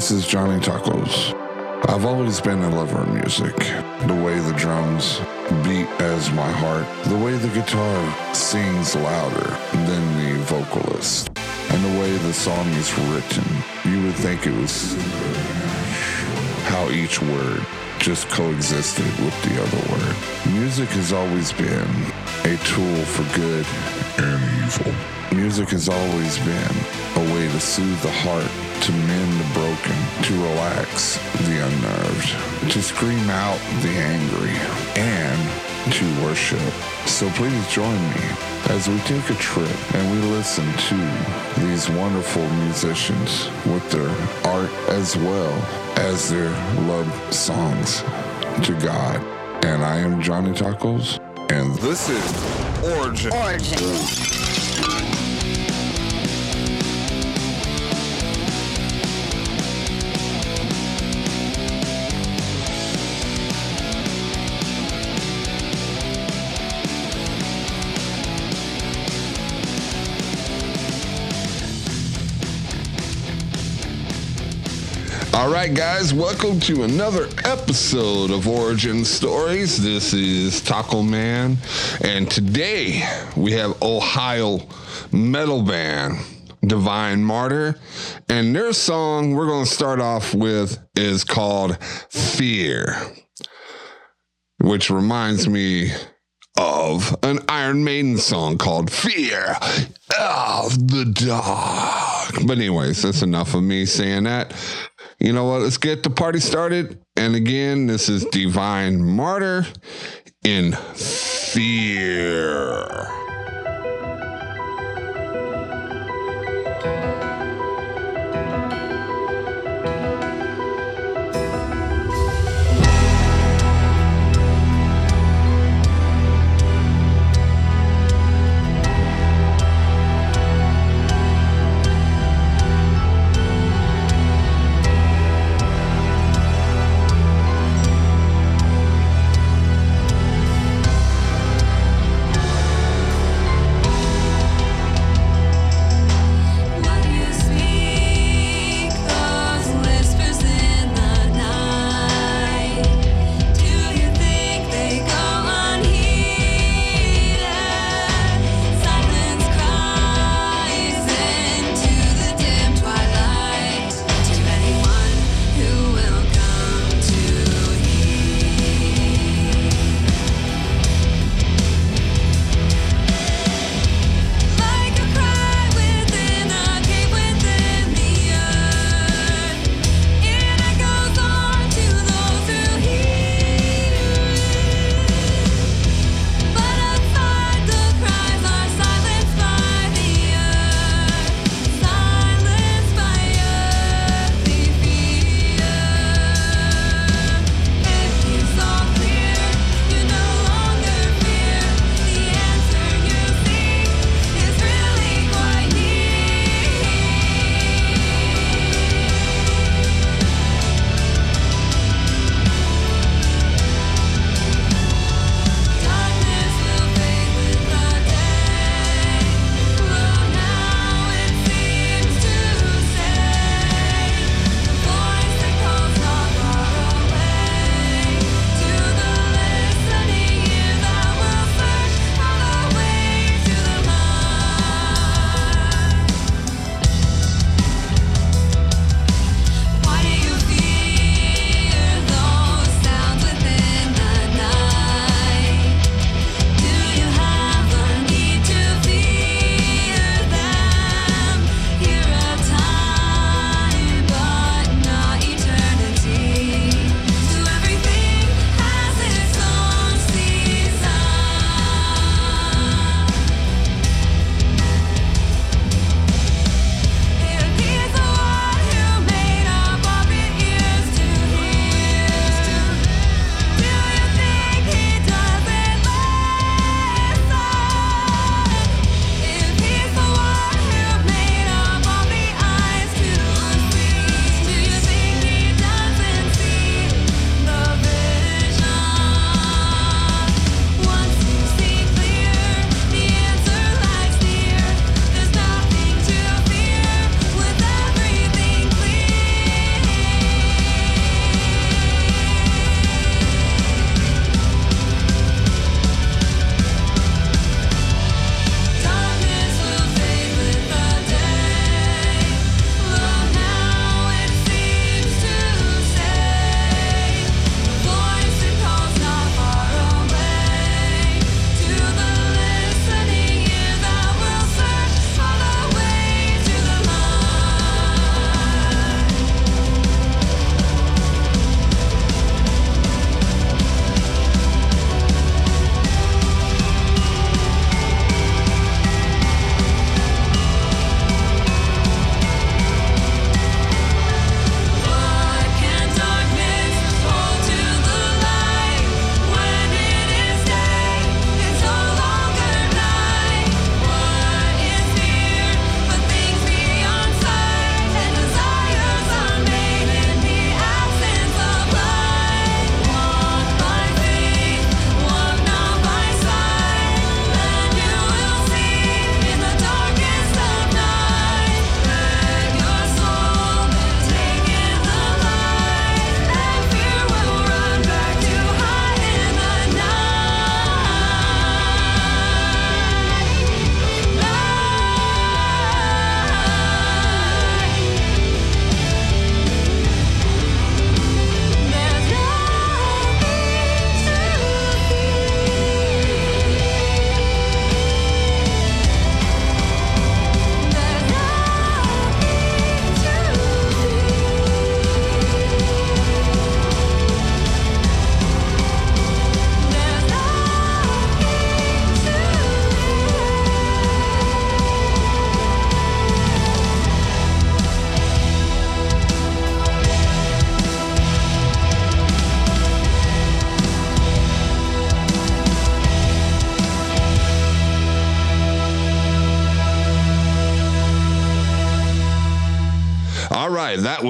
This is Johnny Tacos. I've always been a lover of music. The way the drums beat as my heart, the way the guitar sings louder than the vocalist, and the way the song is written. You would think it was how each word just coexisted with the other word. Music has always been a tool for good and evil. Music has always been a way to soothe the heart, to mend the broken, to relax the unnerved, to scream out the angry, and to worship. So please join me as we take a trip and we listen to these wonderful musicians with their art as well as their love songs to God. And I am Johnny Tacos, and this is Origin. Origin. All right, guys, welcome to another episode of Origin Stories. This is Taco Man, and today we have Ohio metal band Divine Martyr, and their song we're going to start off with is called Fear, which reminds me of an Iron Maiden song called Fear of the Dark. But, anyways, that's enough of me saying that. You know what? Let's get the party started. And again, this is Divine Martyr in Fear.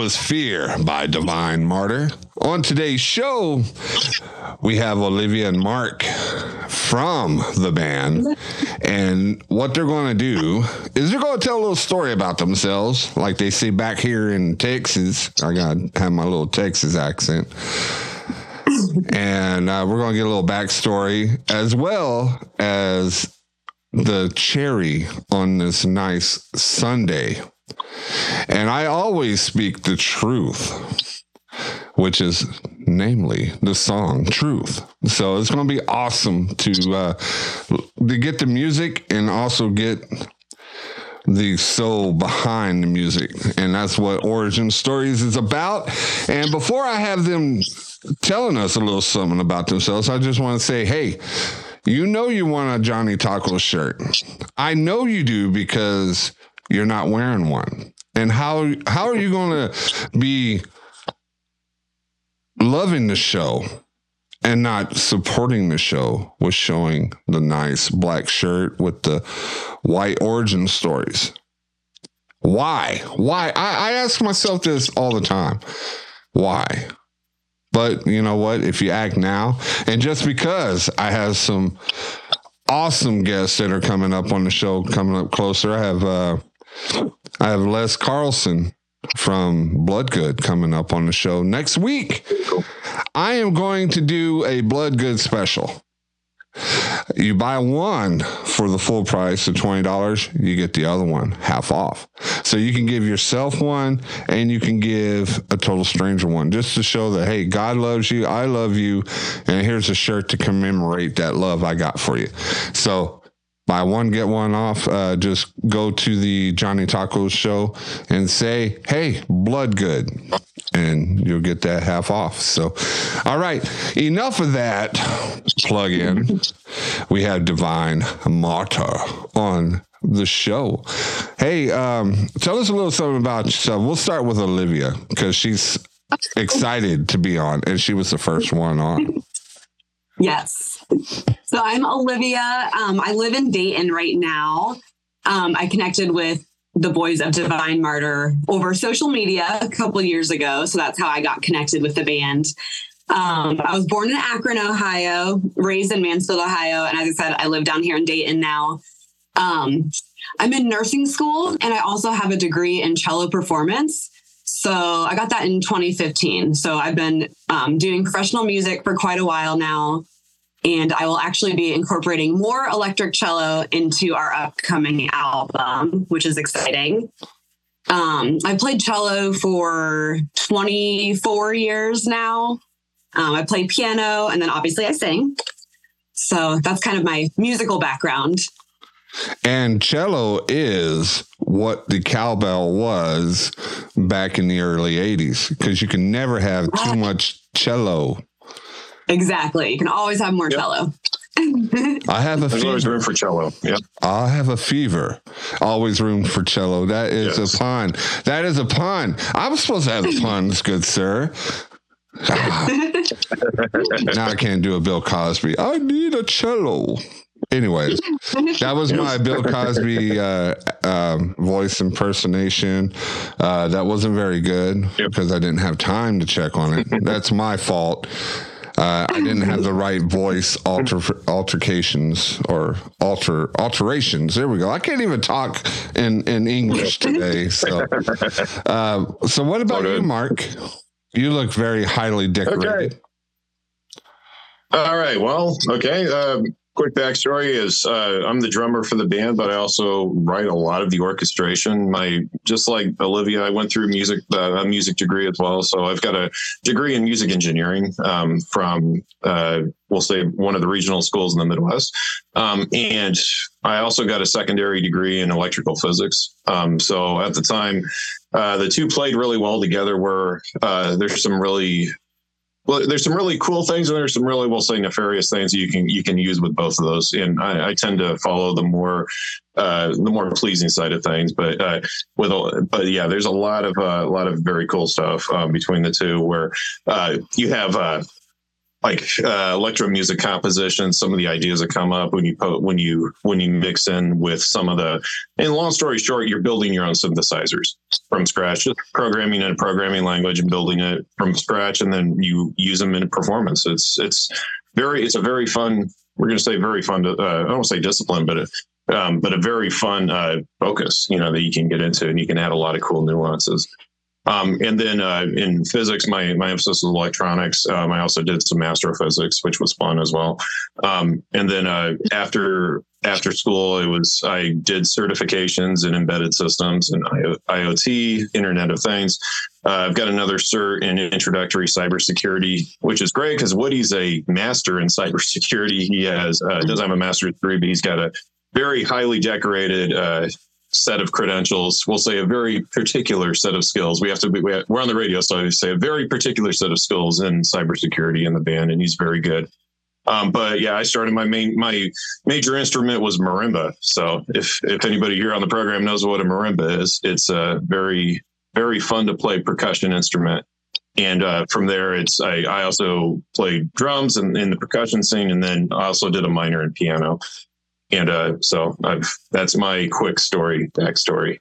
Was Fear by Divine Martyr. On today's show, we have Olivia and Mark from the band. And what they're going to do is they're going to tell a little story about themselves, like they say back here in Texas. I got to have my little Texas accent. And uh, we're going to get a little backstory as well as the cherry on this nice Sunday. And I always speak the truth, which is namely the song Truth. So it's going to be awesome to uh, to get the music and also get the soul behind the music. And that's what Origin Stories is about. And before I have them telling us a little something about themselves, I just want to say, hey, you know you want a Johnny Taco shirt. I know you do because you're not wearing one. And how how are you going to be loving the show and not supporting the show with showing the nice black shirt with the white origin stories? Why? Why? I, I ask myself this all the time. Why? But you know what? If you act now, and just because I have some awesome guests that are coming up on the show, coming up closer, I have uh, I have Les Carlson from Bloodgood coming up on the show next week. I am going to do a Bloodgood special. You buy one for the full price of $20, you get the other one half off. So you can give yourself one and you can give a total stranger one just to show that, hey, God loves you. I love you. And here's a shirt to commemorate that love I got for you. So buy one, get one off. Uh, just go to the Johnny Tacos show and say, hey, Bloodgood and you'll get that half off. So, all right, enough of that plug in. We have Divine Martyr on the show. Hey, um, tell us a little something about yourself. We'll start with Olivia because she's excited to be on, and she was the first one on. Yes. So I'm Olivia. Um, I live in Dayton right now. Um, I connected with the boys of Divine Martyr over social media a couple years ago. So that's how I got connected with the band. Um, I was born in Akron, Ohio, raised in Mansfield, Ohio. And as I said, I live down here in Dayton now. Um, I'm in nursing school and I also have a degree in cello performance. So I got that in 2015. So I've been um, doing professional music for quite a while now. And I will actually be incorporating more electric cello into our upcoming album, which is exciting. Um, I played cello for 24 years now. Um, I play piano and then obviously I sing. So that's kind of my musical background. And cello is what the cowbell was back in the early 80s because you can never have too much cello. Exactly. You can always have more yep. cello. I have a There's fever. always room for cello. Yeah. I have a fever. Always room for cello. That is yes. a pun. That is a pun. I was supposed to have the puns, good sir. now I can't do a Bill Cosby. I need a cello. Anyways, that was my Bill Cosby uh, um, voice impersonation. Uh, that wasn't very good yep. because I didn't have time to check on it. That's my fault. Uh, I didn't have the right voice alter altercations or alter alterations. There we go. I can't even talk in in English today. So, uh, so what about you, Mark? You look very highly decorated. Okay. All right. Well, okay. Um, quick backstory is uh, I'm the drummer for the band, but I also write a lot of the orchestration. My just like Olivia, I went through music uh, a music degree as well, so I've got a degree in music engineering um, from uh, we'll say one of the regional schools in the Midwest, um, and I also got a secondary degree in electrical physics. Um, so at the time, uh, the two played really well together. Where uh, there's some really well, there's some really cool things and there's some really, we'll say, nefarious things you can you can use with both of those. And I, I tend to follow the more uh, the more pleasing side of things. But uh, with a, but yeah, there's a lot of uh, a lot of very cool stuff um, between the two where uh, you have uh, like uh, electro music composition, some of the ideas that come up when you when you when you mix in with some of the. And long story short, you're building your own synthesizers from scratch, just programming in a programming language and building it from scratch, and then you use them in performance. It's it's very it's a very fun. We're going to say very fun. To, uh, I don't want to say discipline, but. A, um, but a very fun uh, focus, you know, that you can get into, and you can add a lot of cool nuances. Um, and then uh, in physics, my my emphasis was electronics. Um, I also did some astrophysics, which was fun as well. Um, and then uh, after after school, it was I did certifications in embedded systems and IoT, Internet of Things. Uh, I've got another cert in introductory cybersecurity, which is great because Woody's a master in cybersecurity. He has uh, doesn't have a master's degree, but he's got a very highly decorated uh, set of credentials. We'll say a very particular set of skills. We have to be, we are on the radio, so I say a very particular set of skills in cybersecurity in the band, and he's very good. Um, but yeah, I started my main my major instrument was marimba. So if if anybody here on the program knows what a marimba is, it's a very very fun to play percussion instrument. And uh, from there, it's I, I also played drums and in the percussion scene, and then I also did a minor in piano and uh, so I've, that's my quick story, backstory.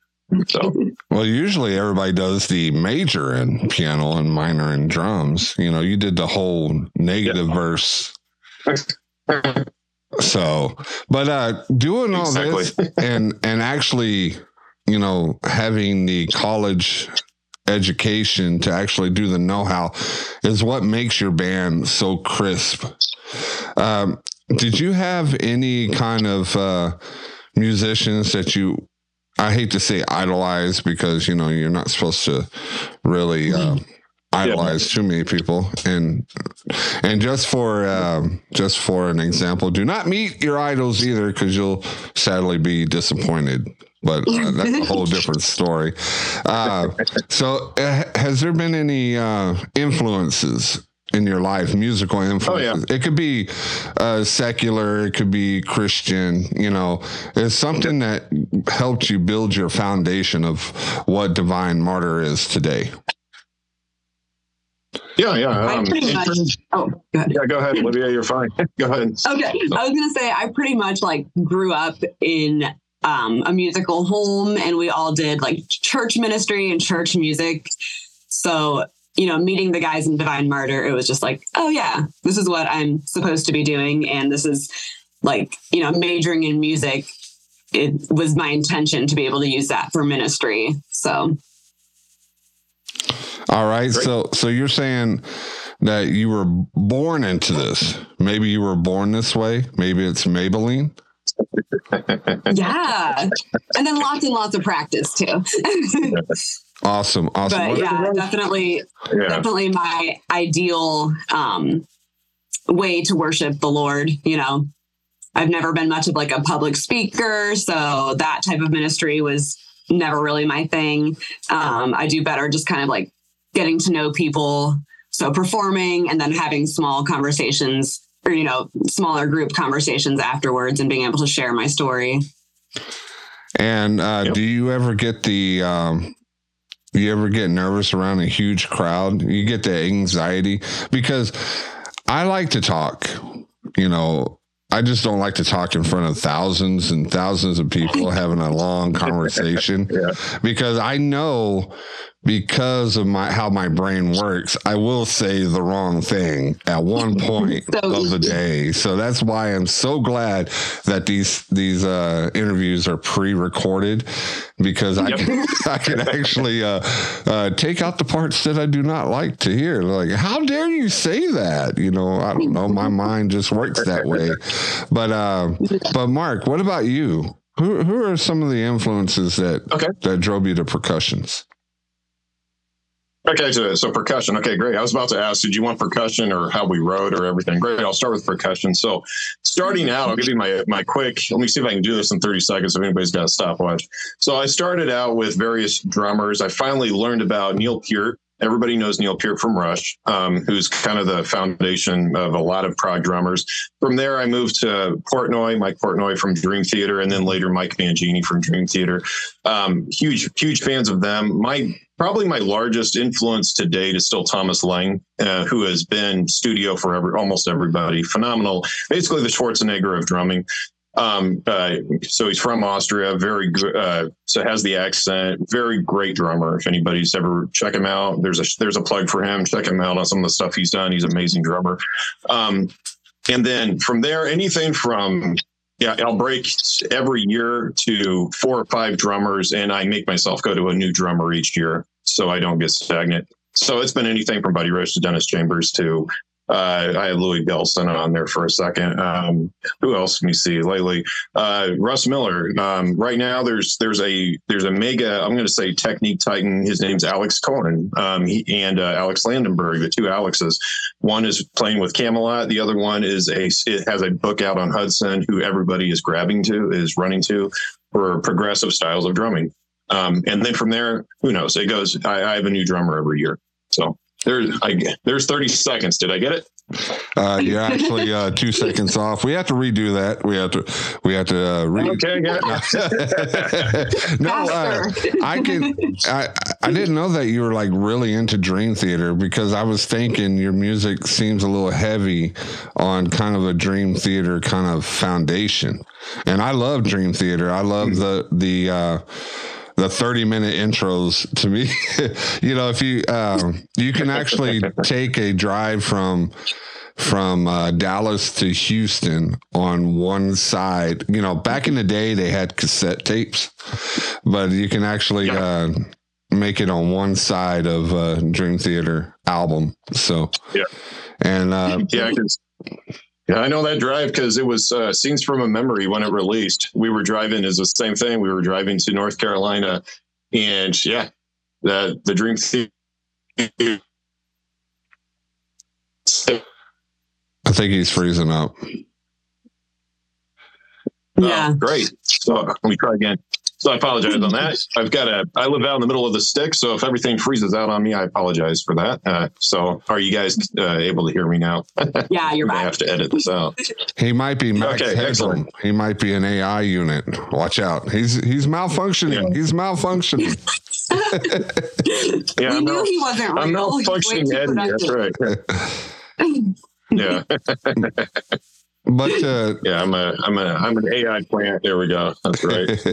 So, well, usually everybody does the major in piano and minor in drums. You know, you did the whole negative yeah. verse. so, but uh, doing all exactly. this and and actually, you know, having the college education to actually do the know-how is what makes your band so crisp. Um, did you have any kind of uh, musicians that you? I hate to say idolize because you know you're not supposed to really uh, idolize yeah. too many people and and just for um, just for an example do not meet your idols either because you'll sadly be disappointed but uh, that's a whole different story uh, so uh, has there been any uh, influences in your life, musical influence. Oh, yeah. It could be uh, secular, it could be Christian, you know, it's something that helped you build your foundation of what Divine Martyr is today. Yeah, yeah. Um, I pretty much. oh, go ahead. Yeah, go ahead, Olivia. You're fine. go ahead. Okay. I was gonna say I pretty much like grew up in um, a musical home, and we all did like church ministry and church music. So you know, meeting the guys in Divine Martyr, it was just like, oh yeah, this is what I'm supposed to be doing. And this is like, you know, majoring in music. It was my intention to be able to use that for ministry. So all right. Great. So so you're saying that you were born into this. Maybe you were born this way. Maybe it's Maybelline. yeah. And then lots and lots of practice too. Awesome. Awesome. But yeah, definitely, yeah. definitely my ideal um, way to worship the Lord. You know, I've never been much of like a public speaker, so that type of ministry was never really my thing. Um, I do better just kind of like getting to know people. So performing and then having small conversations or, you know, smaller group conversations afterwards and being able to share my story. And uh, yep. do you ever get the um, you ever get nervous around a huge crowd? You get the anxiety because I like to talk, you know, I just don't like to talk in front of thousands and thousands of people having a long conversation yeah. because I know because of my how my brain works, I will say the wrong thing at one point so, of the day. So that's why I'm so glad that these these uh, interviews are pre-recorded because I can, I can actually uh, uh, take out the parts that I do not like to hear. Like, how dare you say that? You know, I don't know. My mind just works that way. But uh, but Mark, what about you? Who who are some of the influences that okay. that drove you to percussions? Okay, so, so percussion. Okay, great. I was about to ask, did you want percussion or how we wrote or everything? Great. I'll start with percussion. So, starting out, I'll give you my my quick. Let me see if I can do this in 30 seconds. If anybody's got a stopwatch. So, I started out with various drummers. I finally learned about Neil Peart. Everybody knows Neil Peart from Rush, um, who's kind of the foundation of a lot of prog drummers. From there, I moved to Portnoy, Mike Portnoy from Dream Theater, and then later Mike Mangini from Dream Theater. Um, huge, huge fans of them. My probably my largest influence to date is still Thomas Lang, uh, who has been studio for every, almost everybody. Phenomenal, basically the Schwarzenegger of drumming. Um, uh, so he's from Austria, very good. Uh, so has the accent, very great drummer. If anybody's ever check him out, there's a there's a plug for him. Check him out on some of the stuff he's done. He's an amazing drummer. Um, and then from there, anything from yeah, I'll break every year to four or five drummers, and I make myself go to a new drummer each year so I don't get stagnant. So it's been anything from Buddy Rich to Dennis Chambers to uh, I had Louis Bellson on there for a second. Um, who else can you see lately? Uh, Russ Miller. Um, right now, there's there's a there's a mega. I'm going to say technique titan. His name's Alex Cohen um, he, and uh, Alex Landenburg, the two Alexes. One is playing with Kamelot. The other one is a it has a book out on Hudson. Who everybody is grabbing to is running to for progressive styles of drumming. Um, and then from there, who knows? It goes. I, I have a new drummer every year. So there's I, there's 30 seconds. Did I get it? Uh, you're actually uh, two seconds off. We have to redo that. We have to. We have to. Uh, re- okay. Yeah. no, uh, I can. I I didn't know that you were like really into Dream Theater because I was thinking your music seems a little heavy on kind of a Dream Theater kind of foundation, and I love Dream Theater. I love the the. Uh, the 30 minute intros to me you know if you um, you can actually take a drive from from uh, Dallas to Houston on one side. You know, back in the day they had cassette tapes, but you can actually yeah. uh, make it on one side of a Dream Theater album. So yeah, and uh, yeah, yeah, I know that drive because it was uh, scenes from a memory when it released. We were driving is the same thing. We were driving to North Carolina, and yeah, the the Dream Theater. I think he's freezing up. Yeah, oh, great. So let me try again. So I apologize on that. I've got a, I live out in the middle of the stick. So if everything freezes out on me, I apologize for that. Uh, so are you guys uh, able to hear me now? Yeah, you're I have to edit this out. He might be Max okay, Headroom. He might be an AI unit. Watch out. He's, he's malfunctioning. Yeah. He's malfunctioning. yeah, we I'm knew not, he wasn't real. I'm not functioning Eddie. That's right. yeah. But uh, yeah, I'm a I'm a I'm an AI plant. There we go. That's right.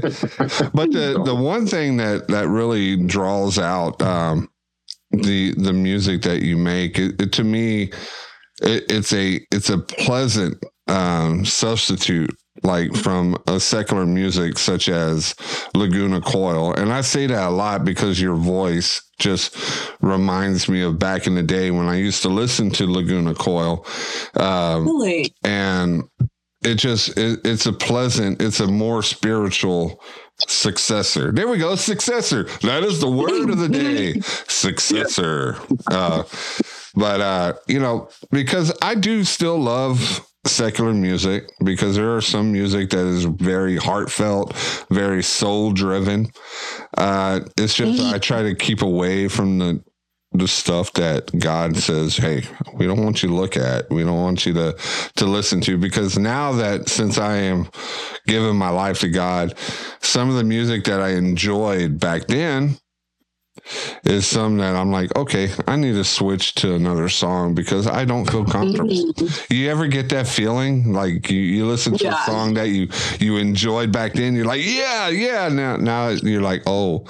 but the the one thing that that really draws out um, the the music that you make it, it, to me, it, it's a it's a pleasant um, substitute like from a secular music such as Lacuna Coil. And I say that a lot because your voice just reminds me of back in the day when I used to listen to Lacuna Coil. Um, really? And it just, it, it's a pleasant, it's a more spiritual successor. There we go. Successor. That is the word of the day. Successor. Uh, but, uh, you know, because I do still love secular music because there are some music that is very heartfelt, very soul driven. Uh, it's just I try to keep away from the the stuff that God says, "Hey, we don't want you to look at. We don't want you to to listen to." Because now that since I am giving my life to God, some of the music that I enjoyed back then is some that I'm like, okay, I need to switch to another song because I don't feel comfortable. Mm-hmm. You ever get that feeling like you, you listen to yeah. a song that you you enjoyed back then? You're like, yeah, yeah. Now now you're like, oh,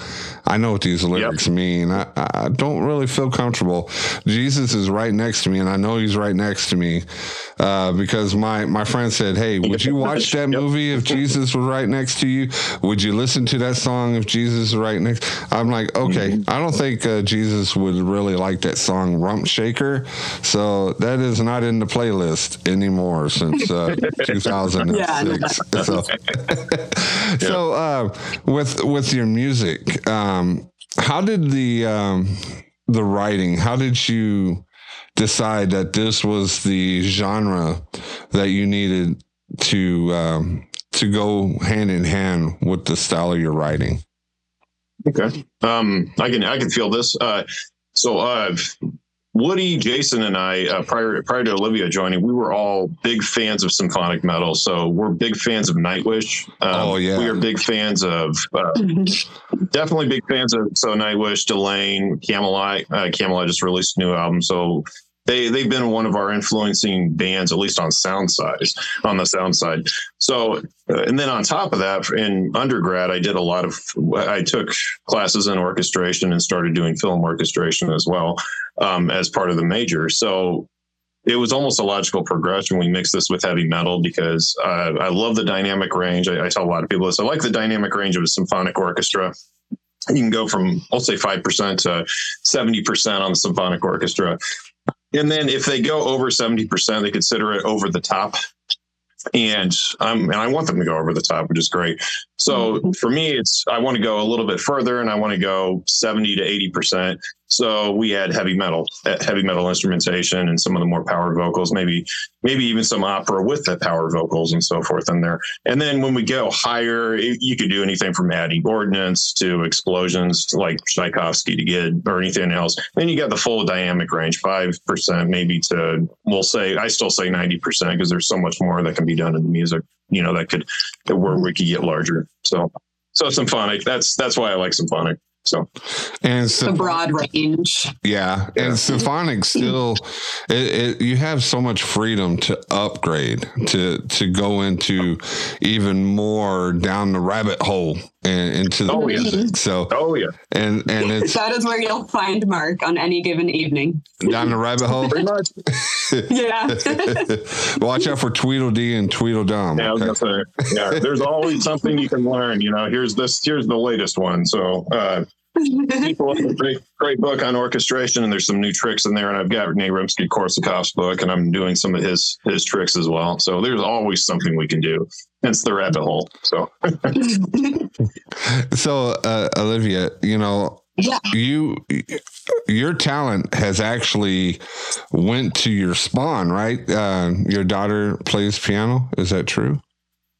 I know what these lyrics yep. mean. I, I don't really feel comfortable. Jesus is right next to me, and I know he's right next to me uh, because my my friend said, hey, would you watch that movie if Jesus was right next to you? Would you listen to that song if Jesus is right next? I'm like, okay. Mm-hmm. I don't think uh, Jesus would really like that song Rump Shaker. So that is not in the playlist anymore since uh, 2006. Yeah, so, so uh, with with your music, um, how did the um, the writing? How did you decide that this was the genre that you needed to um, to go hand in hand with the style of your writing? Okay. Um, I can I can feel this. Uh, so uh, Woody, Jason, and I uh, prior prior to Olivia joining, we were all big fans of symphonic metal. So we're big fans of Nightwish. Um, oh yeah. We are big fans of uh, definitely big fans of so Nightwish, Delain, Kamelot. Uh, Kamelot just released a new album, so they they've been one of our influencing bands, at least on sound size, on the sound side. So, uh, and then on top of that, in undergrad, I did a lot of I took classes in orchestration and started doing film orchestration as well um, as part of the major. So. It was almost a logical progression. We mixed this with heavy metal because uh, I love the dynamic range. I, I tell a lot of people this. I like the dynamic range of a symphonic orchestra you can go from I'll say five percent to seventy percent on the symphonic orchestra. And then if they go over 70%, they consider it over the top. And um, and I want them to go over the top, which is great. So mm-hmm. for me, it's I want to go a little bit further, and I want to go 70 to 80 percent. So we had heavy metal, uh, heavy metal instrumentation, and some of the more power vocals, maybe maybe even some opera with the power vocals and so forth in there. And then when we go higher, it, you could do anything from adding ordnance to explosions like Tchaikovsky to get or anything else. Then you got the full dynamic range, five percent maybe to we'll say I still say 90 percent because there's so much more that can be done in the music. You know that could where we could get larger. So so symphonic. That's that's why I like symphonic. So, and so the broad range. Yeah, yeah. and symphonic still, it, it, you have so much freedom to upgrade to to go into even more down the rabbit hole and into the oh, music. Yeah. So, oh yeah, and and it's that is where you'll find Mark on any given evening. Down the rabbit hole. Pretty much. yeah. Watch out for Tweedledee and Tweedledum. Yeah, okay. yeah. There's always something you can learn. You know, here's this. Here's the latest one. So. uh people have a great, great book on orchestration, and there's some new tricks in there. And I've got Renee Rimsky Korsakov's book, and I'm doing some of his his tricks as well. So there's always something we can do. Hence the rabbit hole. So, so uh, Olivia, you know, yeah. you your talent has actually went to your spawn, right? Uh, your daughter plays piano. Is that true?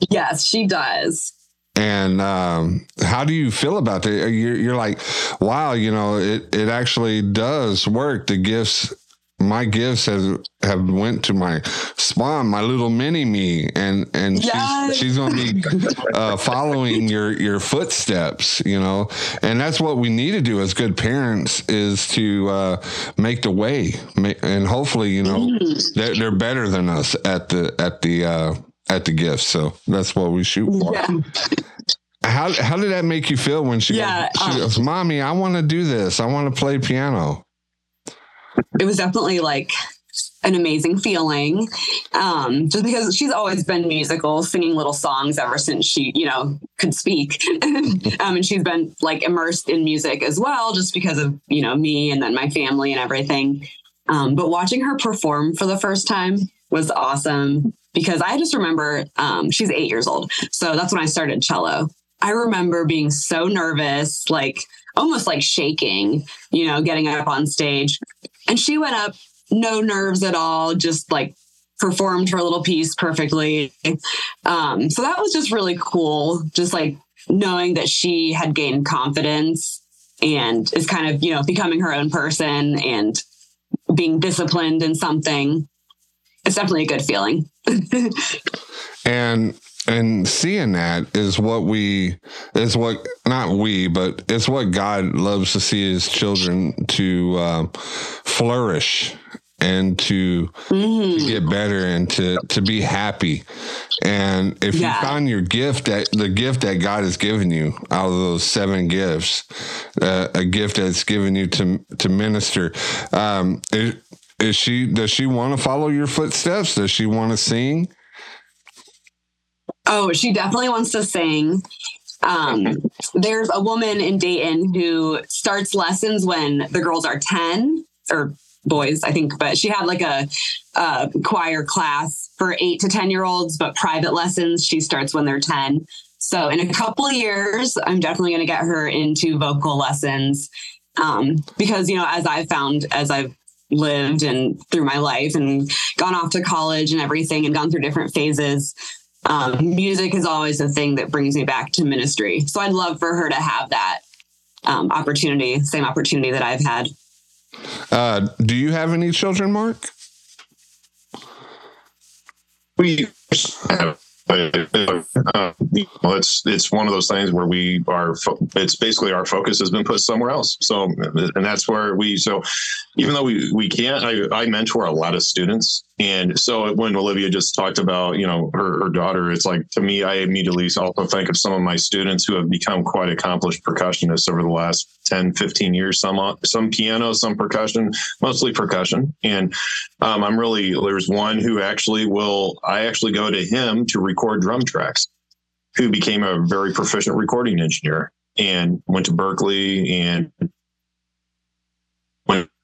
Yes, she does. And um, how do you feel about that? You're, you're like, wow, you know, it, it actually does work. The gifts, my gifts have have went to my spawn, my little mini me, and and yes. she's she's going to be uh, following your your footsteps, you know. And that's what we need to do as good parents is to uh, make the way, and hopefully, you know, mm. they're, they're better than us at the at the uh, at the gift. So that's what we shoot for. Yeah. How how did that make you feel when she, yeah, goes, she um, goes, "Mommy, I want to do this. I want to play piano." It was definitely like an amazing feeling. Um, just because she's always been musical, singing little songs ever since she, you know, could speak. um, and she's been like immersed in music as well, just because of, you know, me and then my family and everything. Um, but watching her perform for the first time was awesome because I just remember um, she's eight years old. So that's when I started cello. I remember being so nervous, like almost like shaking, you know, getting up on stage. And she went up, no nerves at all, just like performed her little piece perfectly. Um, so that was just really cool, just like knowing that she had gained confidence and is kind of, you know, becoming her own person and being disciplined in something. It's definitely a good feeling. and and seeing that is what we is what not we but it's what god loves to see his children to um, flourish and to, mm-hmm. to, get better and to to be happy and if yeah. you find your gift that the gift that god has given you out of those seven gifts uh, a gift that's given you to to minister um, is, is she does she want to follow your footsteps does she want to sing Oh, she definitely wants to sing. Um, there's a woman in Dayton who starts lessons when the girls are 10 or boys, I think, but she had like a, a choir class for eight to 10 year olds, but private lessons she starts when they're 10. So in a couple years, I'm definitely going to get her into vocal lessons. Um, because, you know, as I've found, as I've lived and through my life and gone off to college and everything and gone through different phases, um, music is always the thing that brings me back to ministry. So I'd love for her to have that um, opportunity, same opportunity that I've had. Uh, do you have any children, Mark? We have uh, it's it's one of those things where we are. It's basically our focus has been put somewhere else. So, and that's where we. So, even though we we can't, I, I mentor a lot of students, and so when Olivia just talked about you know her, her daughter, it's like to me, I immediately also think of some of my students who have become quite accomplished percussionists over the last 10, 15 years. Some some piano, some percussion, mostly percussion, and um, I'm really there's one who actually will. I actually go to him to record drum tracks, who became a very proficient recording engineer and went to Berklee and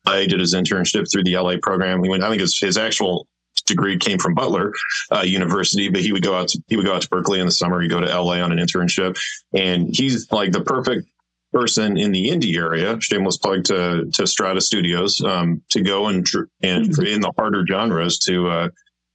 I did his internship through the LA program. He went, I think his, his actual degree came from Butler uh, University, but he would go out to, he would go out to Berklee in the summer. He'd go to LA on an internship and he's like the perfect person in the indie area, shameless plug to, to Strata Studios, um, to go and, and mm-hmm. in the harder genres to, uh,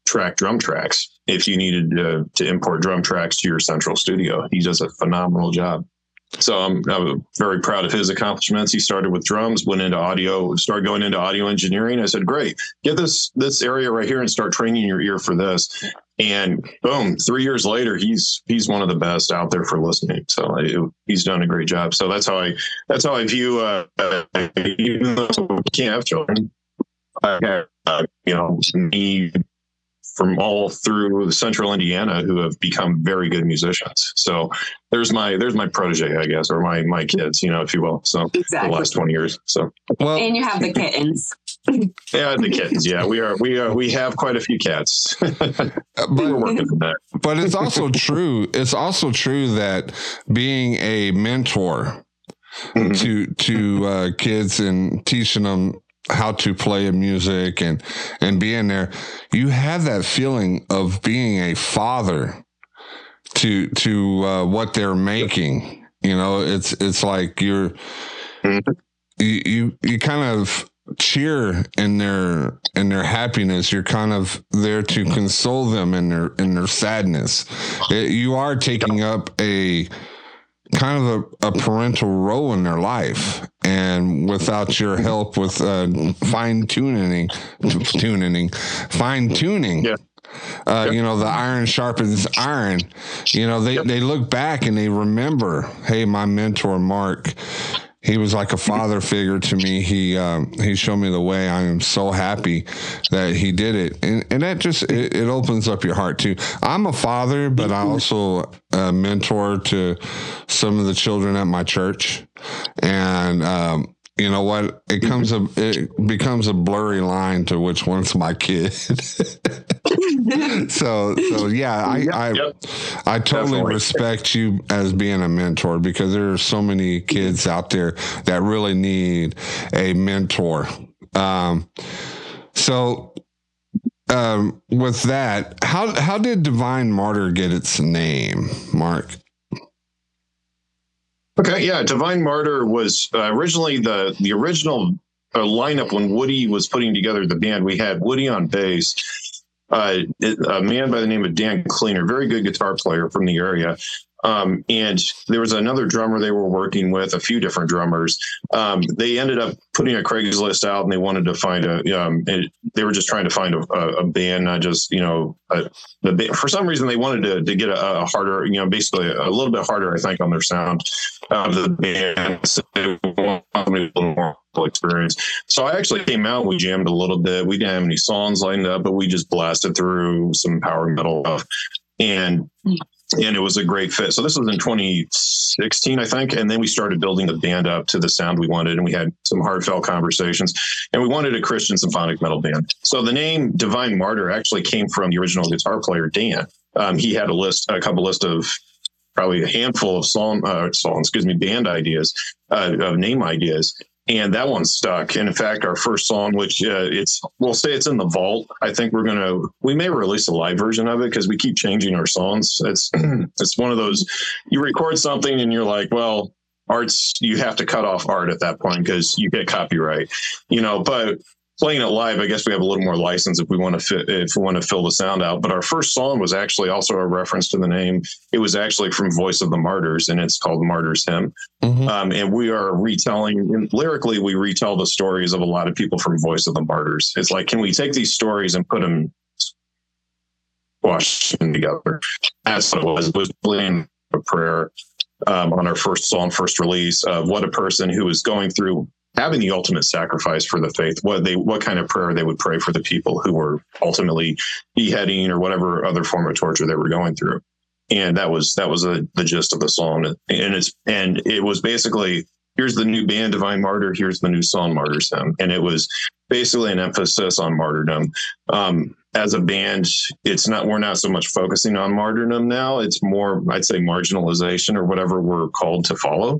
track drum tracks if you needed to, to import drum tracks to your central studio. He does a phenomenal job. So I'm, I'm, very proud of his accomplishments. He started with drums, went into audio, started going into audio engineering. I said, "Great, get this this area right here and start training your ear for this." And boom, three years later, he's he's one of the best out there for listening. So I, he's done a great job. So that's how I that's how I view. Uh, even though we can't have children, I uh, you know me from all through central Indiana who have become very good musicians. So there's my there's my protege, I guess, or my my kids, you know, if you will. So exactly. the last 20 years. So well, and you have the kittens. yeah, the kittens. Yeah, we are we are we have quite a few cats. but, We're working on that. But it's also true. It's also true that being a mentor mm-hmm. to to uh, kids and teaching them how to play a music and and being there you have that feeling of being a father to to uh, what they're making. You know it's it's like you're mm-hmm. you you, you kind of cheer in their in their happiness. You're kind of there to console them in their in their sadness. It, you are taking up a kind of a, a, parental role in their life. And without your help with uh, fine tuning, tuning, fine tuning. Yeah. Uh, yep. You know, the iron sharpens iron. You know, they, yep. they look back and they remember, hey, my mentor, Mark, he was like a father figure to me. He um, he showed me the way. I am so happy that he did it, and and that just it, it opens up your heart too. I'm a father, but I also a mentor to some of the children at my church, and um, you know what? It comes a it becomes a blurry line to which one's my kid. so so yeah, I yep, I, yep. I totally Definitely. respect you as being a mentor because there are so many kids out there that really need a mentor. Um, so um, with that, how how did Divine Martyr get its name, Mark? Okay, yeah, Divine Martyr was uh, originally the the original uh, lineup when Woody was putting together the band. We had Woody on bass, uh, a man by the name of Dan Cleaner, very good guitar player from the area, um, and there was another drummer they were working with, a few different drummers. Um, they ended up putting a Craigslist out, and they wanted to find a. Um, they were just trying to find a, a band, not just you know, a, the for some reason they wanted to, to get a, a, harder, you know, basically a little bit harder, I think, on their sound of the band. So they wanted a little more experience. So I actually came out, we jammed a little bit. We didn't have any songs lined up, but we just blasted through some power metal stuff. And and it was a great fit. So this was in 2016, I think, and then we started building the band up to the sound we wanted, and we had some heartfelt conversations, and we wanted a Christian symphonic metal band. So the name Divine Martyr actually came from the original guitar player Dan. Um, he had a list, a couple list of probably a handful of song, uh, song, excuse me, band ideas, uh, of name ideas, and that one stuck. And in fact, our first song, which uh, it's we'll say it's in the vault. I think we're gonna we may release a live version of it because we keep changing our songs. It's it's one of those you record something and you're like, well, arts you have to cut off art at that point because you get copyright, you know. But playing it live, I guess we have a little more license if we want to fit, if we want to fill the sound out. But our first song was actually also a reference to the name. It was actually from Voice of the Martyrs, and it's called Martyrs Hymn. Mm-hmm. Um, and we are retelling lyrically, we retell the stories of a lot of people from Voice of the Martyrs. It's like, can we take these stories and put them squashing together. That's what it was. It was playing a prayer um, on our first song, first release of what a person who is going through having the ultimate sacrifice for the faith, what they what kind of prayer they would pray for the people who were ultimately beheading or whatever other form of torture they were going through. And that was that was a, the gist of the song. And it's and it was basically here's the new band Divine Martyr, here's the new song Martyr's Hymn. And it was basically an emphasis on martyrdom. Um, as a band, it's not we're not so much focusing on martyrdom now. It's more, I'd say, marginalization or whatever we're called to follow.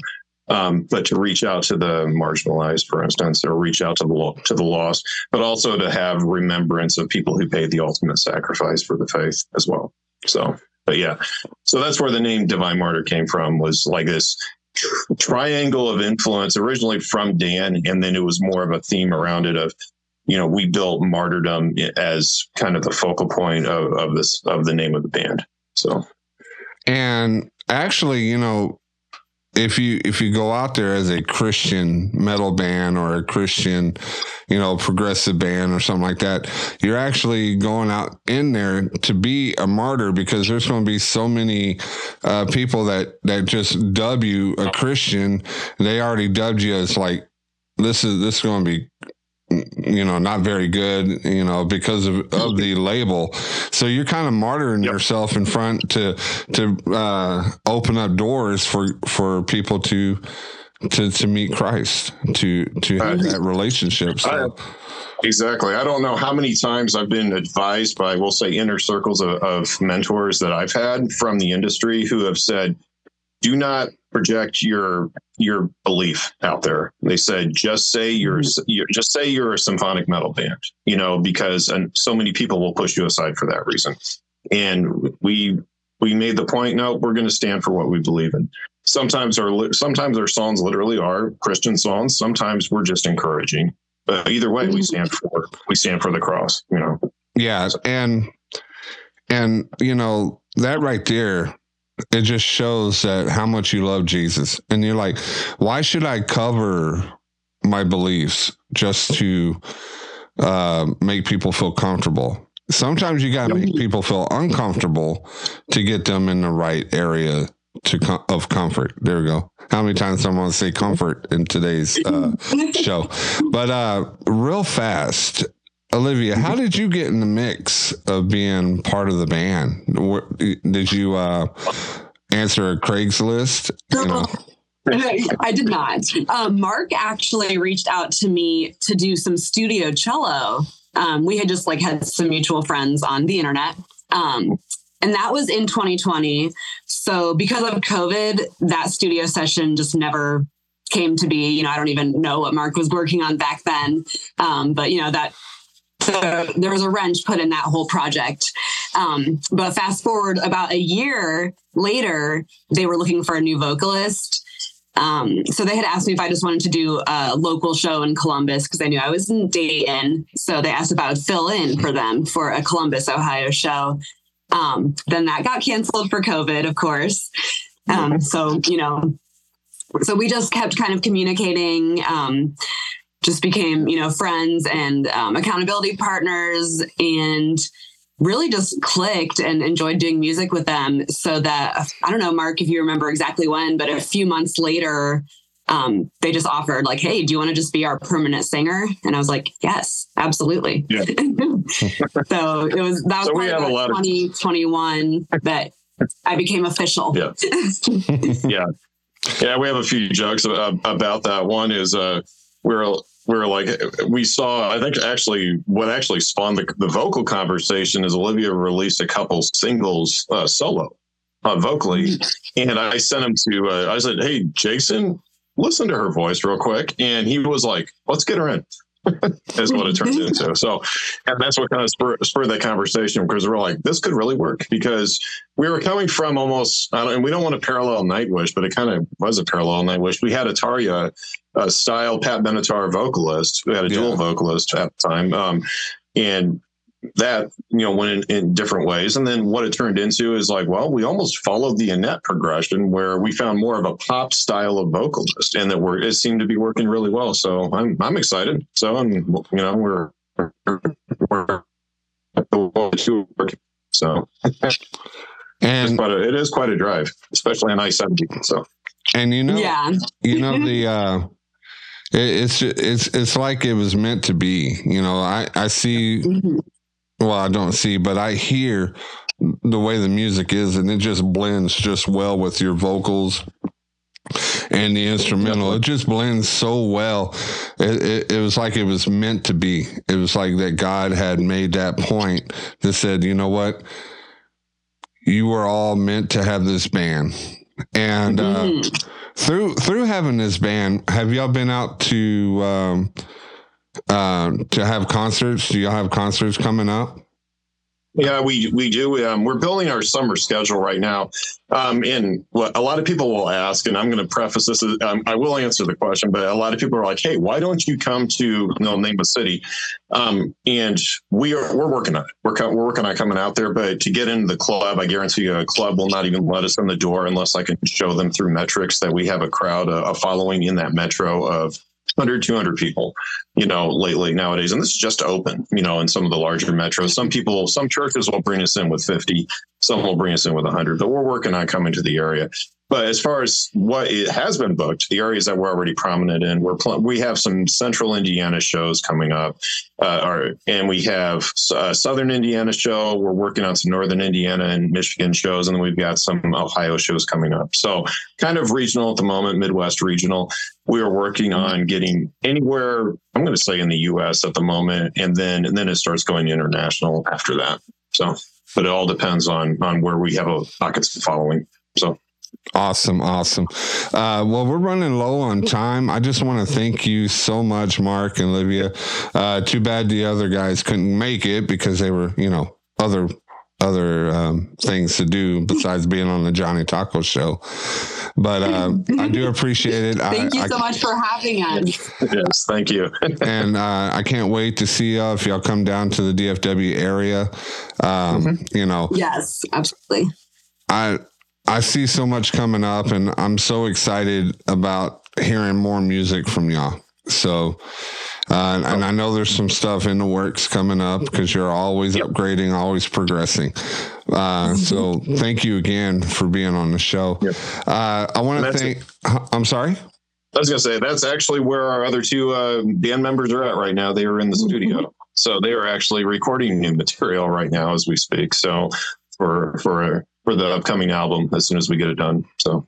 Um, but to reach out to the marginalized, for instance, or reach out to the to the lost, but also to have remembrance of people who paid the ultimate sacrifice for the faith as well. So, but yeah, so that's where the name Divine Martyr came from. Was like this triangle of influence originally from Dan, and then it was more of a theme around it of you know, we built martyrdom as kind of the focal point of, of this of the name of the band. So, and actually, you know, if you if you go out there as a Christian metal band or a Christian, you know, progressive band or something like that, you're actually going out in there to be a martyr because there's going to be so many uh, people that that just dub you a Christian. They already dubbed you as like this is this is going to be you know not very good you know because of, of the label so you're kind of martyring yep. yourself in front to to uh, open up doors for for people to to to meet christ to to have that relationship so. Exactly i don't know how many times i've been advised by we'll say inner circles of, of mentors that i've had from the industry who have said do not project your your belief out there. They said just say you're, mm-hmm. you're, just say you're a symphonic metal band, you know, because and so many people will push you aside for that reason. And we we made the point. No, we're going to stand for what we believe in. Sometimes our sometimes our songs literally are Christian songs. Sometimes we're just encouraging. But either way, we mm-hmm. stand for we stand for the cross. You know. Yeah, and and you know that right there it just shows that how much you love Jesus. And you're like, why should I cover my beliefs just to uh, make people feel comfortable? Sometimes you got to make people feel uncomfortable to get them in the right area to com- of comfort. There we go. How many times I want to say comfort in today's uh, show? But uh, real fast, Olivia, how did you get in the mix of being part of the band? Did you uh, answer a Craigslist? You know? I did not. Um, Mark actually reached out to me to do some studio cello. Um, we had just like had some mutual friends on the internet. Um, and that was in 2020. So because of COVID, that studio session just never came to be. You know, I don't even know what Mark was working on back then. Um, but you know, that so there was a wrench put in that whole project. Um, but fast forward about a year later, they were looking for a new vocalist. Um, so they had asked me if I just wanted to do a local show in Columbus because they knew I was in Dayton. So they asked if I would fill in for them for a Columbus, Ohio show. Um, then that got canceled for COVID, of course. Um, so, you know, so we just kept kind of communicating. Just became, you know, friends and um, accountability partners and really just clicked and enjoyed doing music with them. So that, I don't know, Mark, if you remember exactly when, but a few months later, um, they just offered like, Hey, do you want to just be our permanent singer? And I was like, yes, absolutely. Yeah. so it was, that was so we have a lot 2021 of- that I became official. Yeah. yeah. Yeah. We have a few jokes about that. One is, uh, we're we're like we saw i think actually what actually spawned the, the vocal conversation is olivia released a couple singles uh, solo uh, vocally. And i sent him to uh, i said hey jason listen to her voice real quick. And he was like let's get her in is what it turned into. So, and that's what kind of spurred, spurred that conversation because we're like, this could really work because we were coming from almost, and we don't want to parallel Nightwish, but it kind of was a parallel Nightwish. We had a uh, style Pat Benatar vocalist. We had a yeah. dual vocalist at the time. Um, and that you know went in, in, different ways and then what it turned into is like well we almost followed the Anette progression where we found more of a pop style of vocalist and that we're it seemed to be working really well so i'm i'm excited so i'm you know we're, we're, we're So, and but it is quite a drive, especially on I seventy. So, and you know, Yeah. you know the uh it's it's it's like it was meant to be you know i i see Mhm. Well i don't see but i hear the way the music is and it just blends just well with your vocals and the instrumental. It just blends so well. It, it, it was like it was meant to be. It was like that god had made that point that said you know what? You were all meant to have this band. And uh Mhm. through through having this band, have y'all been out to um, uh, to have concerts? Do y'all have concerts coming up? Yeah, we we do. Um, we're building our summer schedule right now, um, and what a lot of people will ask, and I'm going to preface this. Um, I will answer the question, but a lot of people are like, "Hey, why don't you come to no name a city?" Um, and we are we're working on it. We're co- we're working on coming out there, but to get into the club, I guarantee you, a club will not even let us in the door unless I can show them through metrics that we have a crowd, a, a following in that metro of 100 200 people you know lately nowadays. And this is just open you know in some of the larger metros. Some people some churches will bring us in with 50 some will bring us in with 100 but we're working on coming to the area. But as far as what it has been booked the areas that we're already prominent in we're pl- we have some central indiana shows coming up uh, our, and we have a southern indiana show. We're working on some northern indiana and michigan shows and then we've got some ohio shows coming up. So kind of regional at the moment midwest regional we are working on getting anywhere i'm going to say in the us at the moment and then and then it starts going international after that so but it all depends on on where we have a pockets of following so Awesome, awesome. Uh, well, we're running low on time. I just want to thank you so much, Mark and Olivia. Uh, too bad the other guys couldn't make it because they were, you know, other other um, things to do besides being on the Johnny Taco show. But uh, I do appreciate it. Thank I, you I- so much for having us. yes thank you and uh, I can't wait to see y'all if y'all come down to the DFW area. Um, You know, Yes, absolutely. I I see so much coming up, and I'm so excited about hearing more music from y'all. So, uh, and I know there's some stuff in the works coming up because you're always upgrading, always progressing. Uh, so, thank you again for being on the show. Yep. Uh, I want to That's thank. I'm sorry. I was gonna say that's actually where our other two uh, band members are at right now. They are in the studio, so they are actually recording new material right now as we speak. So for for for the upcoming album, as soon as we get it done, so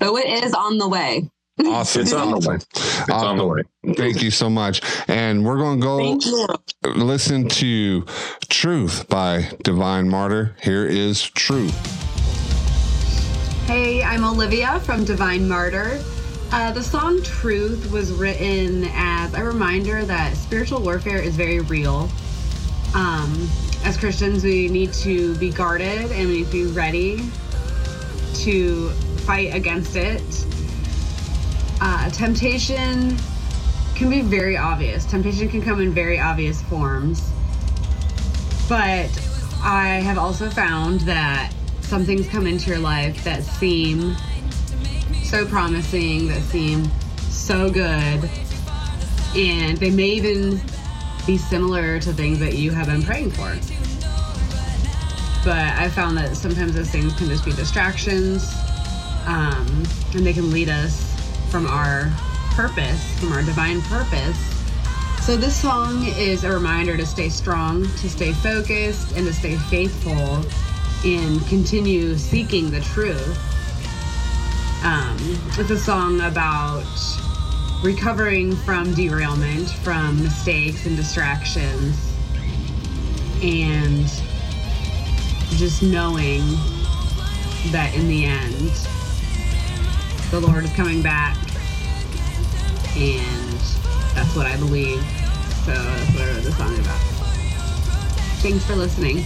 So it is on the way. Awesome. It's on the way. Awesome. it's on the way. Thank you so much. And we're going to go listen to Truth by Divine Martyr. Here is Truth. Hey, I'm Olivia from Divine Martyr. Uh, the song Truth was written as a reminder that spiritual warfare is very real. Um, as Christians, we need to be guarded and we need to be ready to fight against it. Uh, temptation can be very obvious. Temptation can come in very obvious forms. But I have also found that some things come into your life that seem so promising, that seem so good, and they may even be similar to things that you have been praying for. But I found that sometimes those things can just be distractions, um, and they can lead us from our purpose, from our divine purpose. So this song is a reminder to stay strong, to stay focused, and to stay faithful and continue seeking the truth. Um, it's a song about recovering from derailment, from mistakes and distractions, and just knowing that in the end, the Lord is coming back, and that's what I believe. So that's what the song about. Thanks for listening.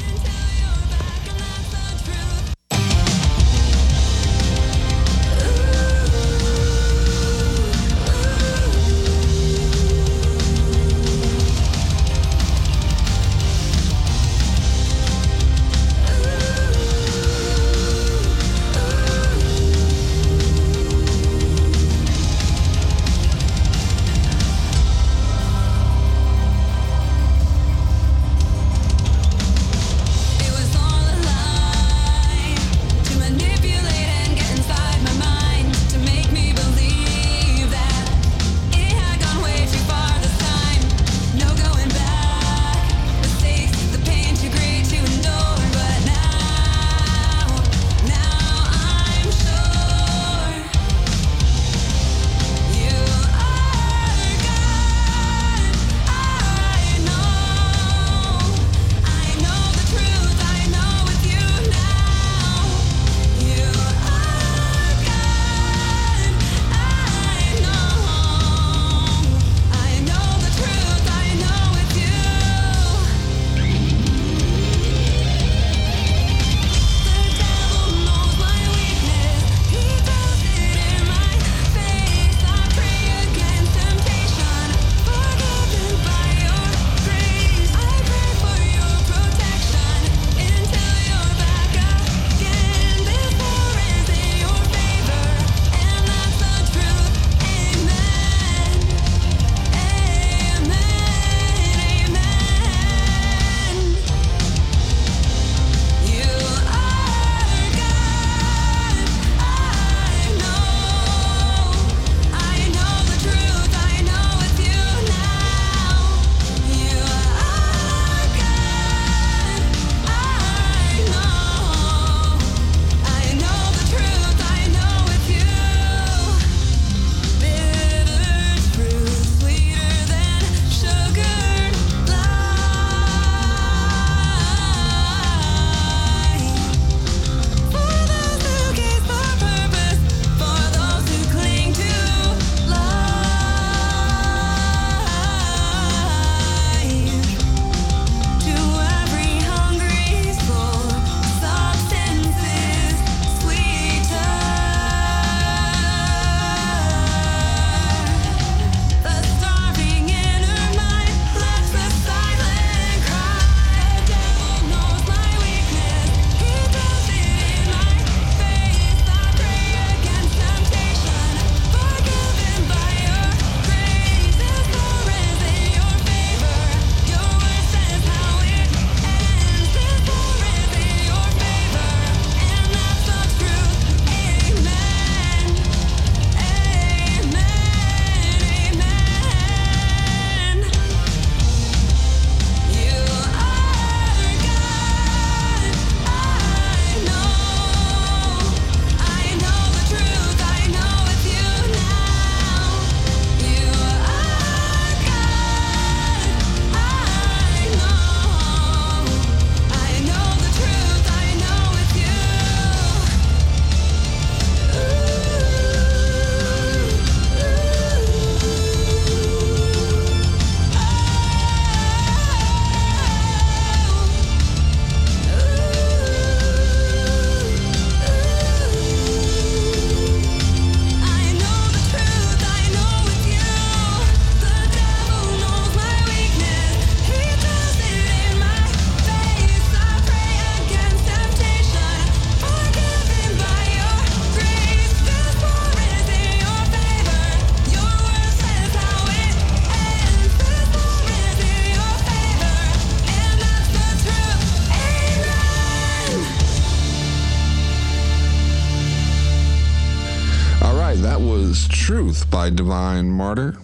By Divine Martyr.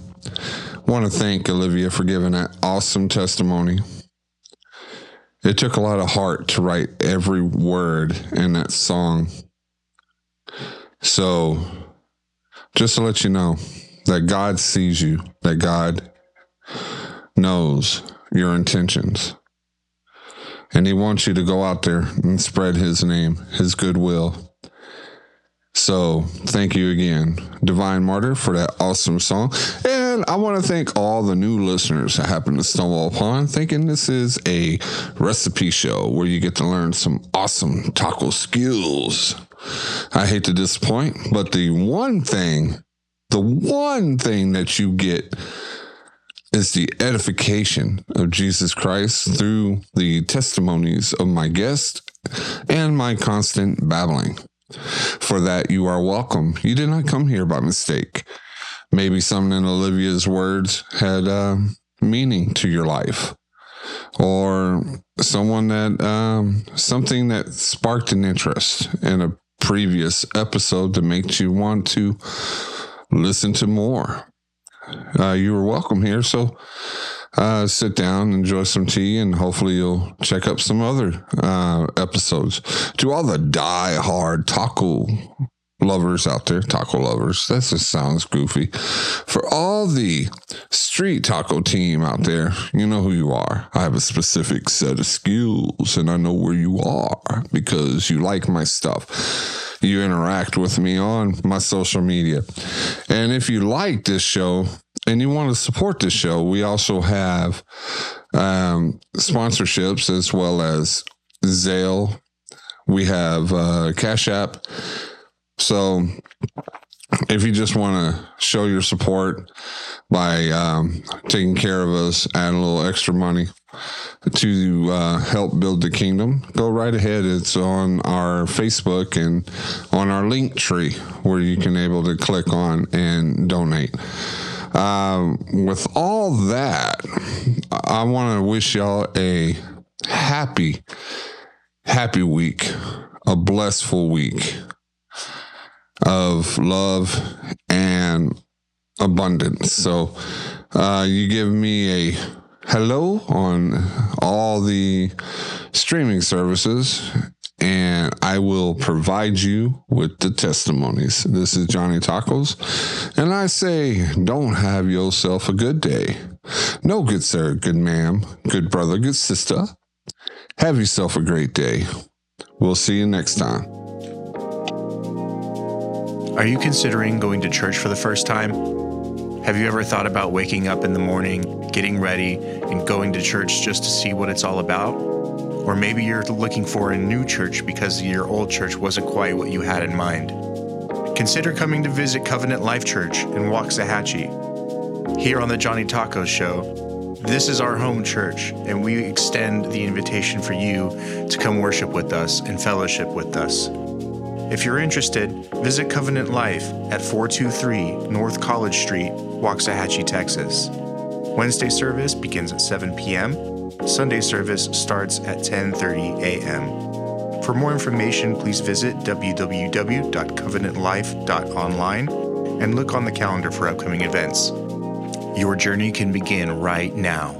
Want to thank Olivia for giving that awesome testimony. It took a lot of heart to write every word in that song. So, just to let you know that God sees you, that God knows your intentions. And He wants you to go out there and spread His name, His goodwill. So, thank you again, Divine Martyr, for that awesome song. And I want to thank all the new listeners that happen to stumble upon, thinking this is a recipe show where you get to learn some awesome taco skills. I hate to disappoint, but the one thing, the one thing that you get is the edification of Jesus Christ through the testimonies of my guest and my constant babbling. For that, you are welcome. You did not come here by mistake. Maybe something in Olivia's words had uh, meaning to your life, or someone that um, something that sparked an interest in a previous episode that makes you want to listen to more. Uh, you are welcome here. So uh, sit down, enjoy some tea, and hopefully you'll check up some other uh, episodes. To all the die-hard taco lovers out there, taco lovers, that just sounds goofy. For all the street taco team out there, you know who you are. I have a specific set of skills, and I know where you are because you like my stuff you interact with me on my social media. And if you like this show and you want to support this show, we also have um, sponsorships as well as Zelle. We have uh, Cash App. So if you just want to show your support by um, taking care of us, add a little extra money to uh, help build the kingdom, go right ahead. It's on our Facebook and on our Linktree where you can able to click on and donate. Um, with all that, I want to wish y'all a happy, happy week, a blessful week of love and abundance. So, uh, you give me a hello on all the streaming services and I will provide you with the testimonies. This is Johnny Tacos, and I say, don't have yourself a good day. No, good sir, good ma'am, good brother, good sister. Have yourself a great day. We'll see you next time. Are you considering going to church for the first time? Have you ever thought about waking up in the morning, getting ready, and going to church just to see what it's all about? Or maybe you're looking for a new church because your old church wasn't quite what you had in mind. Consider coming to visit Covenant Life Church in Waxahachie. Here on the Johnny Tacos Show, this is our home church, and we extend the invitation for you to come worship with us and fellowship with us. If you're interested, visit Covenant Life at 423 North College Street, Waxahachie, Texas. Wednesday service begins at 7 p.m. Sunday service starts at 10:30 a.m. For more information, please visit www.covenantlife.online and look on the calendar for upcoming events. Your journey can begin right now.